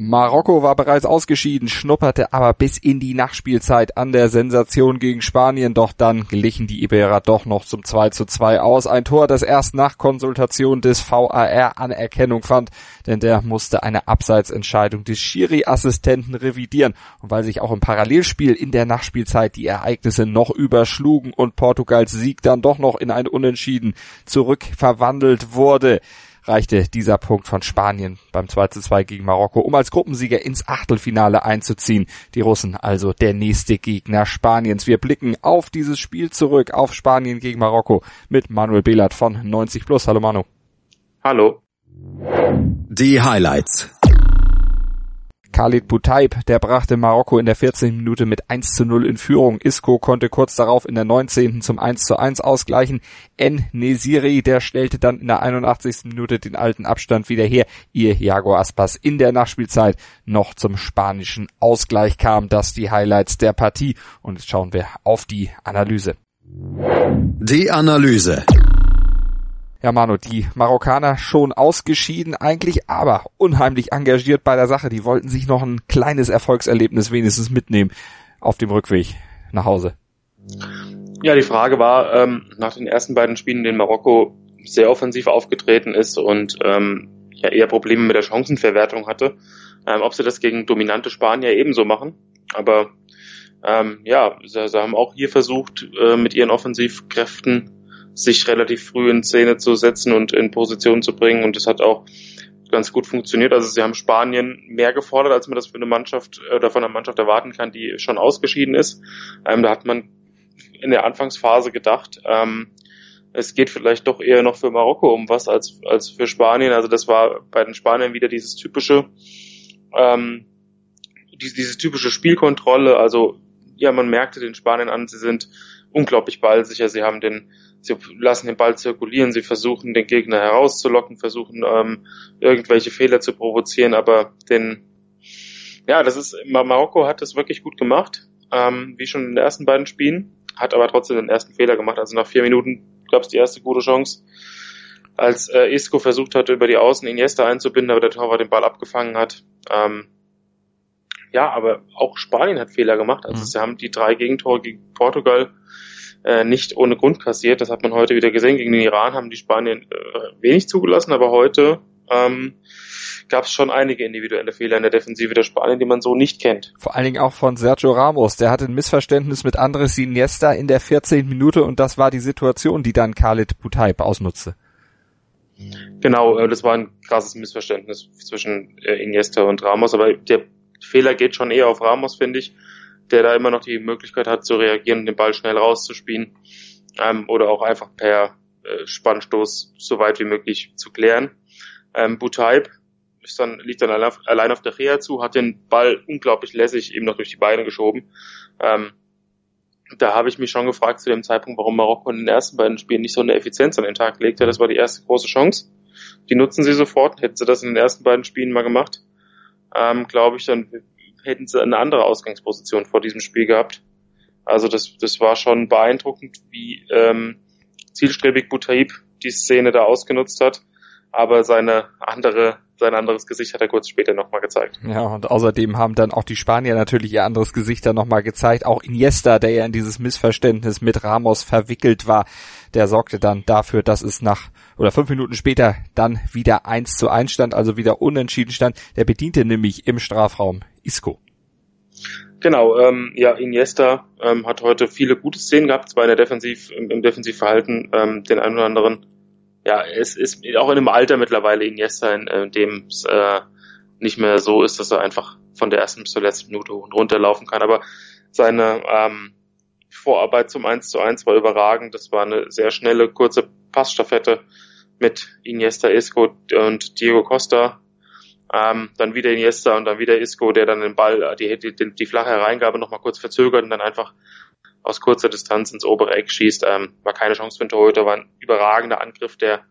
Marokko war bereits ausgeschieden, schnupperte aber bis in die Nachspielzeit an der Sensation gegen Spanien, doch dann glichen die Iberer doch noch zum 2 zu 2 aus. Ein Tor, das erst nach Konsultation des VAR Anerkennung fand, denn der musste eine Abseitsentscheidung des Schiri-Assistenten revidieren. Und weil sich auch im Parallelspiel in der Nachspielzeit die Ereignisse noch überschlugen und Portugals Sieg dann doch noch in ein Unentschieden zurückverwandelt wurde, reichte dieser Punkt von Spanien beim 2 zu 2 gegen Marokko, um als Gruppensieger ins Achtelfinale einzuziehen. Die Russen also der nächste Gegner Spaniens. Wir blicken auf dieses Spiel zurück, auf Spanien gegen Marokko mit Manuel Behlert von 90 Plus. Hallo Manu. Hallo. Die Highlights. Khalid Boutaib, der brachte Marokko in der 14. Minute mit 1 zu 0 in Führung. Isco konnte kurz darauf in der 19. zum 1 zu 1 ausgleichen. En Nesiri, der stellte dann in der 81. Minute den alten Abstand wieder her. Ihr Jago Aspas in der Nachspielzeit noch zum spanischen Ausgleich kam. Das die Highlights der Partie. Und jetzt schauen wir auf die Analyse. Die Analyse. Ja, Manu, die Marokkaner schon ausgeschieden eigentlich, aber unheimlich engagiert bei der Sache. Die wollten sich noch ein kleines Erfolgserlebnis wenigstens mitnehmen auf dem Rückweg nach Hause. Ja, die Frage war, ähm, nach den ersten beiden Spielen, in denen Marokko sehr offensiv aufgetreten ist und ähm, ja eher Probleme mit der Chancenverwertung hatte, ähm, ob sie das gegen dominante Spanier ebenso machen. Aber ähm, ja, sie, sie haben auch hier versucht, äh, mit ihren Offensivkräften sich relativ früh in Szene zu setzen und in Position zu bringen. Und das hat auch ganz gut funktioniert. Also sie haben Spanien mehr gefordert, als man das für eine Mannschaft oder von einer Mannschaft erwarten kann, die schon ausgeschieden ist. Ähm, da hat man in der Anfangsphase gedacht, ähm, es geht vielleicht doch eher noch für Marokko um was als, als für Spanien. Also das war bei den Spaniern wieder dieses typische, ähm, diese, diese typische Spielkontrolle. Also ja, man merkte den Spaniern an, sie sind unglaublich ballsicher. Sie haben den sie lassen den Ball zirkulieren, sie versuchen den Gegner herauszulocken, versuchen ähm, irgendwelche Fehler zu provozieren, aber den, ja, das ist, Marokko hat das wirklich gut gemacht, ähm, wie schon in den ersten beiden Spielen, hat aber trotzdem den ersten Fehler gemacht. Also nach vier Minuten gab es die erste gute Chance, als äh, Isco versucht hat, über die Außen Iniesta einzubinden, aber der Torwart den Ball abgefangen hat. Ähm, ja, aber auch Spanien hat Fehler gemacht. Also mhm. sie haben die drei Gegentore gegen Portugal äh, nicht ohne Grund kassiert. Das hat man heute wieder gesehen. Gegen den Iran haben die Spanier äh, wenig zugelassen, aber heute ähm, gab es schon einige individuelle Fehler in der Defensive der Spanier, die man so nicht kennt. Vor allen Dingen auch von Sergio Ramos. Der hatte ein Missverständnis mit Andres Iniesta in der 14. Minute und das war die Situation, die dann Khalid Boutaib ausnutzte. Genau, äh, das war ein krasses Missverständnis zwischen äh, Iniesta und Ramos, aber der Fehler geht schon eher auf Ramos, finde ich der da immer noch die Möglichkeit hat zu reagieren den Ball schnell rauszuspielen ähm, oder auch einfach per äh, Spannstoß so weit wie möglich zu klären. Ähm, Butaib ist dann, liegt dann allein auf, der Reha zu, hat den Ball unglaublich lässig eben noch durch die Beine geschoben. Ähm, da habe ich mich schon gefragt zu dem Zeitpunkt, warum Marokko in den ersten beiden Spielen nicht so eine Effizienz an den Tag legte. Das war die erste große Chance. Die nutzen sie sofort. Hätten sie das in den ersten beiden Spielen mal gemacht, ähm, glaube ich, dann hätten sie eine andere Ausgangsposition vor diesem Spiel gehabt. Also das, das war schon beeindruckend, wie ähm, zielstrebig Butaib die Szene da ausgenutzt hat. Aber seine andere, sein anderes Gesicht hat er kurz später nochmal gezeigt. Ja, und außerdem haben dann auch die Spanier natürlich ihr anderes Gesicht dann nochmal gezeigt. Auch Iniesta, der ja in dieses Missverständnis mit Ramos verwickelt war, der sorgte dann dafür, dass es nach oder fünf Minuten später dann wieder eins zu eins stand, also wieder unentschieden stand. Der bediente nämlich im Strafraum Isco. Genau, ähm, ja, Iniesta ähm, hat heute viele gute Szenen gehabt, zwar in der Defensiv, im, im Defensivverhalten, ähm, den einen oder anderen. Ja, es ist auch in einem Alter mittlerweile Iniesta, in, in dem es äh, nicht mehr so ist, dass er einfach von der ersten bis zur letzten Minute hoch und runter laufen kann. Aber seine ähm, Vorarbeit zum 1 zu 1 war überragend. Das war eine sehr schnelle, kurze Passstaffette mit Iniesta, Isco und Diego Costa. Ähm, dann wieder Iniesta und dann wieder Isco, der dann den Ball, die, die, die flache Hereingabe nochmal kurz verzögert und dann einfach aus kurzer Distanz ins obere Eck schießt. Ähm, war keine Chance für den Torhüter, war ein überragender Angriff der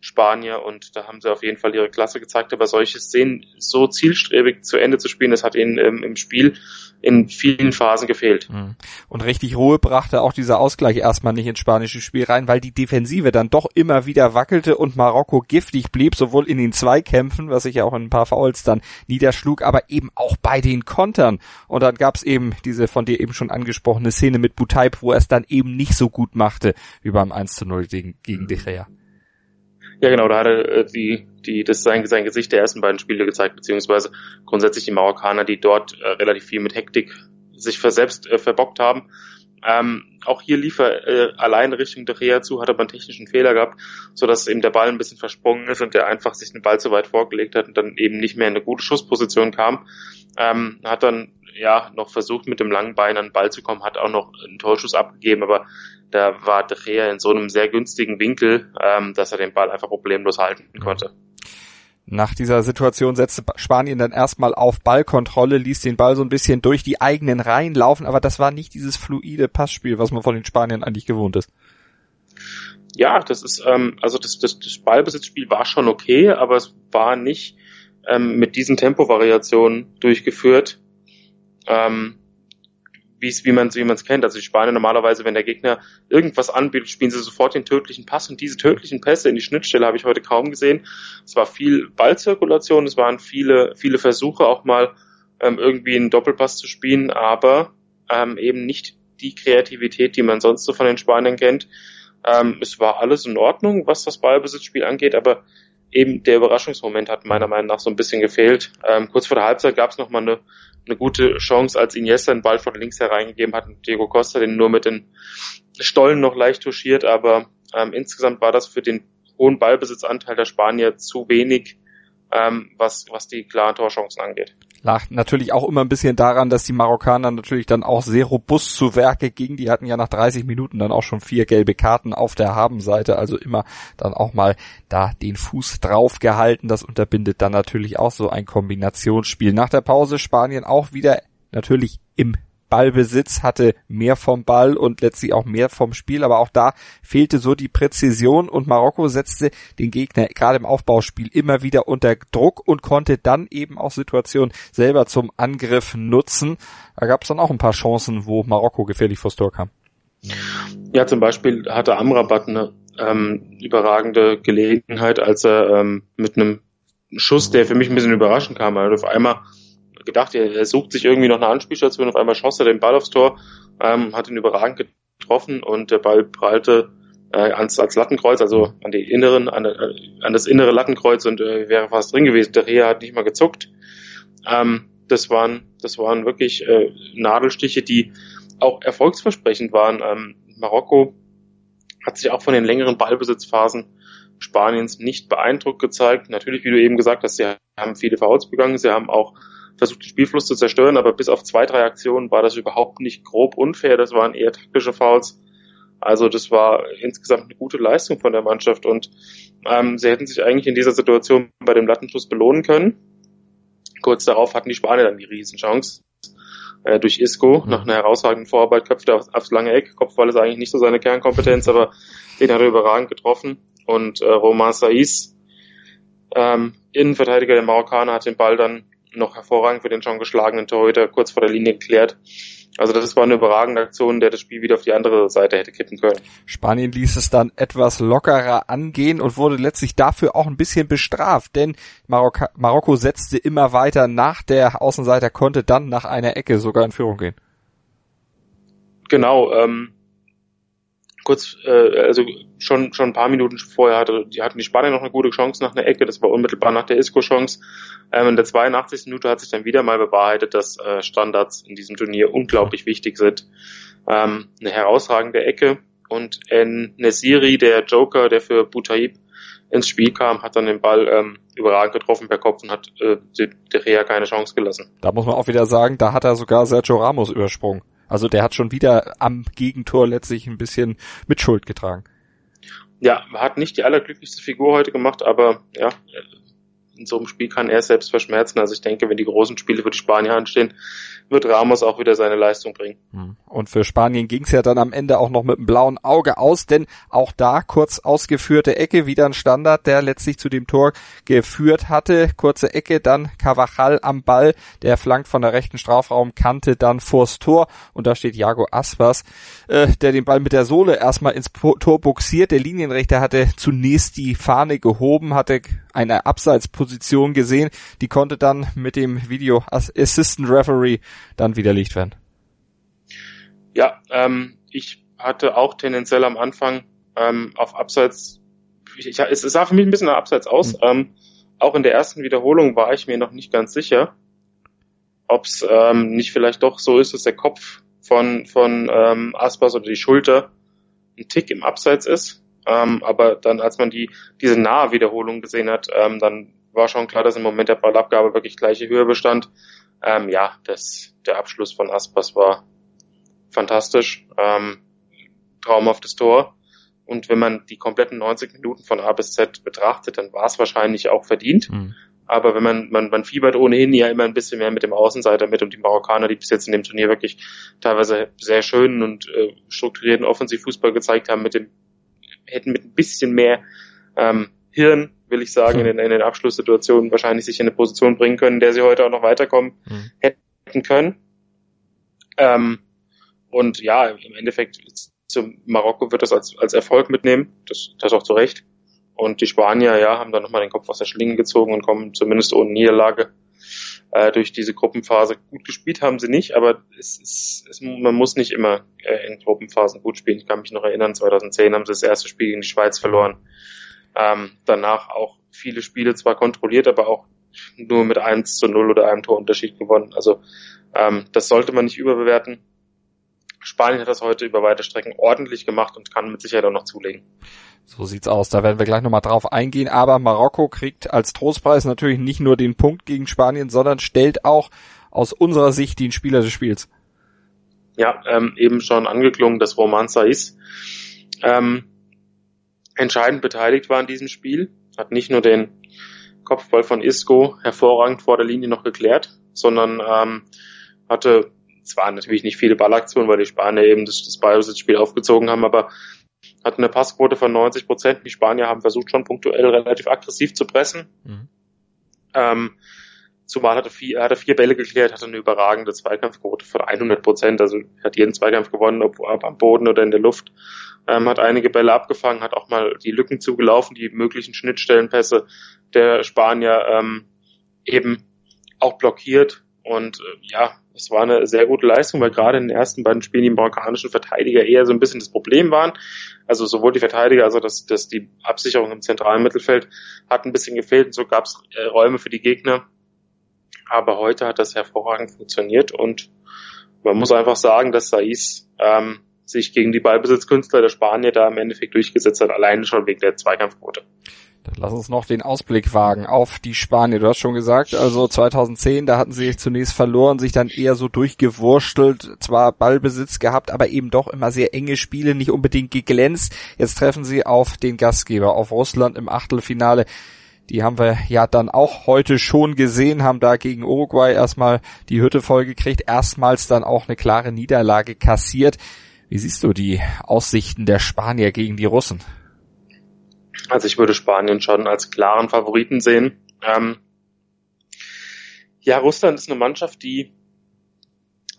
Spanier und da haben sie auf jeden Fall ihre Klasse gezeigt. Aber solche Szenen so zielstrebig zu Ende zu spielen, das hat ihnen ähm, im Spiel in vielen Phasen gefehlt. Mhm. Und richtig Ruhe brachte auch dieser Ausgleich erstmal nicht ins spanische Spiel rein, weil die Defensive dann doch immer wieder wackelte und Marokko giftig blieb, sowohl in den Zweikämpfen, was sich ja auch in ein paar Fouls dann niederschlug, aber eben auch bei den Kontern. Und dann gab's eben diese von dir eben schon angesprochene Szene mit Butaib, wo er es dann eben nicht so gut machte wie beim 1 zu 0 gegen, gegen De Gea. Ja, genau, da hat er äh, die, die, das sein, sein Gesicht der ersten beiden Spiele gezeigt, beziehungsweise grundsätzlich die Marokkaner, die dort äh, relativ viel mit Hektik sich ver selbst äh, verbockt haben. Ähm, auch hier lief er äh, allein Richtung De zu, hat aber einen technischen Fehler gehabt, so dass eben der Ball ein bisschen versprungen ist und der einfach sich den Ball zu weit vorgelegt hat und dann eben nicht mehr in eine gute Schussposition kam. Ähm, hat dann ja noch versucht mit dem langen Bein an den Ball zu kommen, hat auch noch einen Torschuss abgegeben, aber da war De Gea in so einem sehr günstigen Winkel, ähm, dass er den Ball einfach problemlos halten konnte. Nach dieser Situation setzte Spanien dann erstmal auf Ballkontrolle, ließ den Ball so ein bisschen durch die eigenen Reihen laufen, aber das war nicht dieses fluide Passspiel, was man von den Spaniern eigentlich gewohnt ist. Ja, das ist, ähm, also das, das, das Ballbesitzspiel war schon okay, aber es war nicht ähm, mit diesen Tempovariationen durchgeführt. Ähm, wie wie man wie man es kennt. Also die Spanier normalerweise, wenn der Gegner irgendwas anbietet, spielen sie sofort den tödlichen Pass und diese tödlichen Pässe in die Schnittstelle habe ich heute kaum gesehen. Es war viel Ballzirkulation, es waren viele viele Versuche auch mal ähm, irgendwie einen Doppelpass zu spielen, aber ähm, eben nicht die Kreativität, die man sonst so von den Spaniern kennt. Ähm, es war alles in Ordnung, was das Ballbesitzspiel angeht, aber eben der Überraschungsmoment hat meiner Meinung nach so ein bisschen gefehlt. Ähm, kurz vor der Halbzeit gab es nochmal eine eine gute Chance, als Iniesta den Ball von links hereingegeben hat und Diego Costa den nur mit den Stollen noch leicht touchiert, aber ähm, insgesamt war das für den hohen Ballbesitzanteil der Spanier zu wenig, ähm, was, was die klaren Torchancen angeht. Lag natürlich auch immer ein bisschen daran, dass die Marokkaner natürlich dann auch sehr robust zu Werke gingen. Die hatten ja nach 30 Minuten dann auch schon vier gelbe Karten auf der Habenseite, also immer dann auch mal da den Fuß drauf gehalten. Das unterbindet dann natürlich auch so ein Kombinationsspiel. Nach der Pause Spanien auch wieder natürlich im Ballbesitz, hatte mehr vom Ball und letztlich auch mehr vom Spiel, aber auch da fehlte so die Präzision und Marokko setzte den Gegner gerade im Aufbauspiel immer wieder unter Druck und konnte dann eben auch Situationen selber zum Angriff nutzen. Da gab es dann auch ein paar Chancen, wo Marokko gefährlich vors Tor kam. Ja, zum Beispiel hatte Amrabat eine ähm, überragende Gelegenheit, als er ähm, mit einem Schuss, der für mich ein bisschen überraschend kam, also auf einmal gedacht, er, er sucht sich irgendwie noch eine Anspielstation, auf einmal schoss er den Ball aufs Tor, ähm, hat ihn überragend getroffen und der Ball prallte äh, ans, ans Lattenkreuz, also an die inneren, an, an das innere Lattenkreuz und äh, wäre fast drin gewesen. Der Reha hat nicht mal gezuckt. Ähm, das waren, das waren wirklich äh, Nadelstiche, die auch erfolgsversprechend waren. Ähm, Marokko hat sich auch von den längeren Ballbesitzphasen Spaniens nicht beeindruckt gezeigt. Natürlich, wie du eben gesagt hast, sie haben viele Fouls begangen, sie haben auch versucht, den Spielfluss zu zerstören, aber bis auf zwei, drei Aktionen war das überhaupt nicht grob unfair. Das waren eher taktische Fouls. Also das war insgesamt eine gute Leistung von der Mannschaft und ähm, sie hätten sich eigentlich in dieser Situation bei dem Lattenschuss belohnen können. Kurz darauf hatten die Spanier dann die Riesenchance äh, durch Isco mhm. nach einer herausragenden Vorarbeit köpfte aufs, aufs lange Eck. Kopfball ist eigentlich nicht so seine Kernkompetenz, aber den hat er überragend getroffen und äh, Romain Saiz, ähm, Innenverteidiger der Marokkaner, hat den Ball dann noch hervorragend für den schon geschlagenen Torhüter kurz vor der Linie geklärt. Also das war eine überragende Aktion, der das Spiel wieder auf die andere Seite hätte kippen können. Spanien ließ es dann etwas lockerer angehen und wurde letztlich dafür auch ein bisschen bestraft, denn Marokko, Marokko setzte immer weiter nach, der Außenseiter konnte dann nach einer Ecke sogar in Führung gehen. Genau, ähm, kurz, äh, also schon schon ein paar Minuten vorher hatte, die hatten die Spanier noch eine gute Chance nach einer Ecke, das war unmittelbar nach der Isco-Chance. Ähm, in der 82. Minute hat sich dann wieder mal bewahrheitet, dass äh, Standards in diesem Turnier unglaublich wichtig sind. Ähm, eine herausragende Ecke und in Nesiri, der Joker, der für Butaib ins Spiel kam, hat dann den Ball ähm, überragend getroffen per Kopf und hat äh, De Rea keine Chance gelassen. Da muss man auch wieder sagen, da hat er sogar Sergio Ramos übersprungen. Also der hat schon wieder am Gegentor letztlich ein bisschen mit Schuld getragen. Ja, hat nicht die allerglücklichste Figur heute gemacht, aber ja, in so einem Spiel kann er selbst verschmerzen. Also ich denke, wenn die großen Spiele für die Spanier anstehen, wird Ramos auch wieder seine Leistung bringen. Hm. Und für Spanien ging's ja dann am Ende auch noch mit einem blauen Auge aus, denn auch da kurz ausgeführte Ecke, wieder ein Standard, der letztlich zu dem Tor geführt hatte. Kurze Ecke, dann Cavachal am Ball, der flankt von der rechten Strafraumkante dann vors Tor und da steht Jago Aspas, äh, der den Ball mit der Sohle erstmal ins Tor buxiert. Der Linienrichter hatte zunächst die Fahne gehoben, hatte eine Abseitsposition gesehen, die konnte dann mit dem Video Assistant Referee dann widerlegt werden. Ja, ähm, ich hatte auch tendenziell am Anfang ähm, auf Abseits, ich, es sah für mich ein bisschen nach Abseits aus. Mhm. Ähm, auch in der ersten Wiederholung war ich mir noch nicht ganz sicher, ob es ähm, nicht vielleicht doch so ist, dass der Kopf von, von ähm, Aspas oder die Schulter ein Tick im Abseits ist. Ähm, aber dann, als man die diese nahe Wiederholung gesehen hat, ähm, dann war schon klar, dass im Moment der Ballabgabe wirklich gleiche Höhe bestand. Ähm, ja, das, der Abschluss von Aspas war fantastisch. Ähm, traumhaftes Tor. Und wenn man die kompletten 90 Minuten von A bis Z betrachtet, dann war es wahrscheinlich auch verdient. Mhm. Aber wenn man, man, man fiebert ohnehin ja immer ein bisschen mehr mit dem Außenseiter mit und die Marokkaner, die bis jetzt in dem Turnier wirklich teilweise sehr schönen und äh, strukturierten Offensivfußball gezeigt haben, mit dem, hätten mit ein bisschen mehr ähm, Hirn, will ich sagen, mhm. in, den, in den Abschlusssituationen wahrscheinlich sich in eine Position bringen können, der sie heute auch noch weiterkommen mhm. hätten können. Ähm, und ja, im Endeffekt zum Marokko wird das als, als Erfolg mitnehmen, das, das auch zu Recht. Und die Spanier, ja, haben dann nochmal den Kopf aus der Schlinge gezogen und kommen zumindest ohne Niederlage äh, durch diese Gruppenphase. Gut gespielt haben sie nicht, aber es ist, es, man muss nicht immer äh, in Gruppenphasen gut spielen. Ich kann mich noch erinnern, 2010 haben sie das erste Spiel gegen die Schweiz verloren. Ähm, danach auch viele Spiele zwar kontrolliert, aber auch nur mit 1 zu 0 oder einem Torunterschied gewonnen. Also ähm, das sollte man nicht überbewerten. Spanien hat das heute über weite Strecken ordentlich gemacht und kann mit Sicherheit auch noch zulegen. So sieht's aus. Da werden wir gleich nochmal drauf eingehen. Aber Marokko kriegt als Trostpreis natürlich nicht nur den Punkt gegen Spanien, sondern stellt auch aus unserer Sicht den Spieler des Spiels. Ja, ähm, eben schon angeklungen, dass Roman Saiz ähm, entscheidend beteiligt war in diesem Spiel. Hat nicht nur den Kopfball von Isco hervorragend vor der Linie noch geklärt, sondern ähm, hatte zwar natürlich nicht viele Ballaktionen, weil die Spanier eben das, das Ballbesitzspiel aufgezogen haben, aber hat eine Passquote von 90 Prozent. Die Spanier haben versucht schon punktuell relativ aggressiv zu pressen. Mhm. Ähm, zumal hatte vier, hatte vier Bälle geklärt, hatte eine überragende Zweikampfquote von 100 Prozent. Also hat jeden Zweikampf gewonnen, ob, ob am Boden oder in der Luft. Ähm, hat einige Bälle abgefangen, hat auch mal die Lücken zugelaufen, die möglichen Schnittstellenpässe der Spanier ähm, eben auch blockiert. Und äh, ja, es war eine sehr gute Leistung, weil gerade in den ersten beiden Spielen die marokkanischen Verteidiger eher so ein bisschen das Problem waren. Also sowohl die Verteidiger, also dass, dass die Absicherung im zentralen Mittelfeld hat ein bisschen gefehlt und so gab es äh, Räume für die Gegner. Aber heute hat das hervorragend funktioniert und man muss einfach sagen, dass Saiz ähm, sich gegen die Ballbesitzkünstler der Spanier da im Endeffekt durchgesetzt hat, alleine schon wegen der Zweikampfquote. Dann lass uns noch den Ausblick wagen auf die Spanier. Du hast schon gesagt, also 2010, da hatten sie zunächst verloren, sich dann eher so durchgewurschtelt, zwar Ballbesitz gehabt, aber eben doch immer sehr enge Spiele, nicht unbedingt geglänzt. Jetzt treffen sie auf den Gastgeber, auf Russland im Achtelfinale. Die haben wir ja dann auch heute schon gesehen, haben da gegen Uruguay erstmal die Hütte vollgekriegt, erstmals dann auch eine klare Niederlage kassiert. Wie siehst du die Aussichten der Spanier gegen die Russen? Also ich würde Spanien schon als klaren Favoriten sehen. Ähm, ja, Russland ist eine Mannschaft, die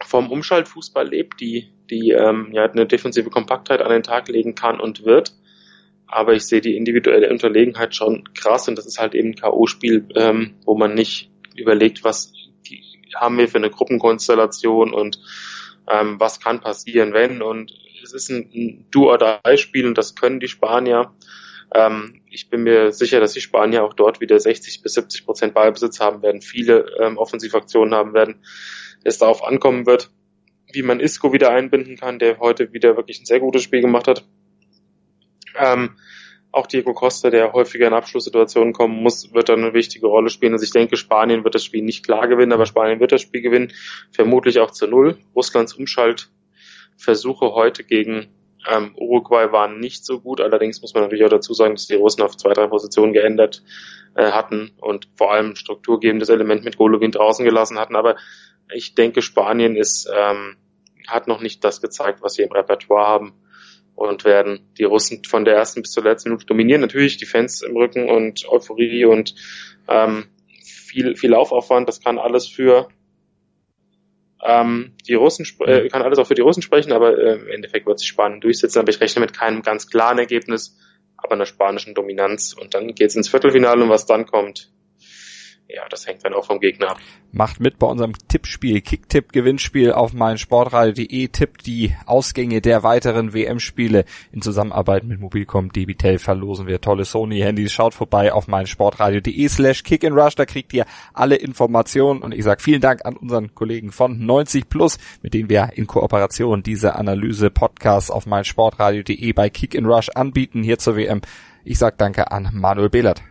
vom Umschaltfußball lebt, die, die ähm, ja, eine defensive Kompaktheit an den Tag legen kann und wird. Aber ich sehe die individuelle Unterlegenheit schon krass und das ist halt eben ein K.O.-Spiel, ähm, wo man nicht überlegt, was haben wir für eine Gruppenkonstellation und ähm, was kann passieren, wenn. Und es ist ein, ein Do-or-Die-Spiel und das können die Spanier. Ähm, ich bin mir sicher, dass die Spanier auch dort wieder 60 bis 70 Prozent Ballbesitz haben werden, viele ähm, Offensivaktionen haben werden. Es darauf ankommen wird, wie man Isco wieder einbinden kann, der heute wieder wirklich ein sehr gutes Spiel gemacht hat. Ähm, auch Diego Costa, der häufiger in Abschlusssituationen kommen muss, wird dann eine wichtige Rolle spielen. Also ich denke, Spanien wird das Spiel nicht klar gewinnen, aber Spanien wird das Spiel gewinnen, vermutlich auch zu null. Russlands Umschaltversuche heute gegen Ähm, Uruguay war nicht so gut, allerdings muss man natürlich auch dazu sagen, dass die Russen auf zwei, drei Positionen geändert äh, hatten und vor allem strukturgebendes Element mit Golovin draußen gelassen hatten. Aber ich denke, Spanien ist, ähm, hat noch nicht das gezeigt, was sie im Repertoire haben und werden die Russen von der ersten bis zur letzten Minute dominieren. Natürlich die Fans im Rücken und Euphorie und ähm, viel, viel Laufaufwand, das kann alles für ähm, die Russen äh, kann alles auch für die Russen sprechen, aber äh, im Endeffekt wird sich Spanien durchsetzen. Aber ich rechne mit keinem ganz klaren Ergebnis, aber einer spanischen Dominanz. Und dann geht's ins Viertelfinale und was dann kommt, ja, das hängt dann auch vom Gegner ab. Macht mit bei unserem Tippspiel, Kicktipp-Gewinnspiel auf meinsportradio.de. Tippt die Ausgänge der weiteren WM-Spiele. In Zusammenarbeit mit Mobilcom Debitel verlosen wir tolle Sony-Handys. Schaut vorbei auf meinsportradio.de slash kickandrush. Da kriegt ihr alle Informationen. Und ich sage vielen Dank an unseren Kollegen von 90 Plus, mit denen wir in Kooperation diese Analyse-Podcasts auf meinsportradio.de bei Kick and Rush anbieten hier zur WM. Ich sag danke an Manuel Behlert.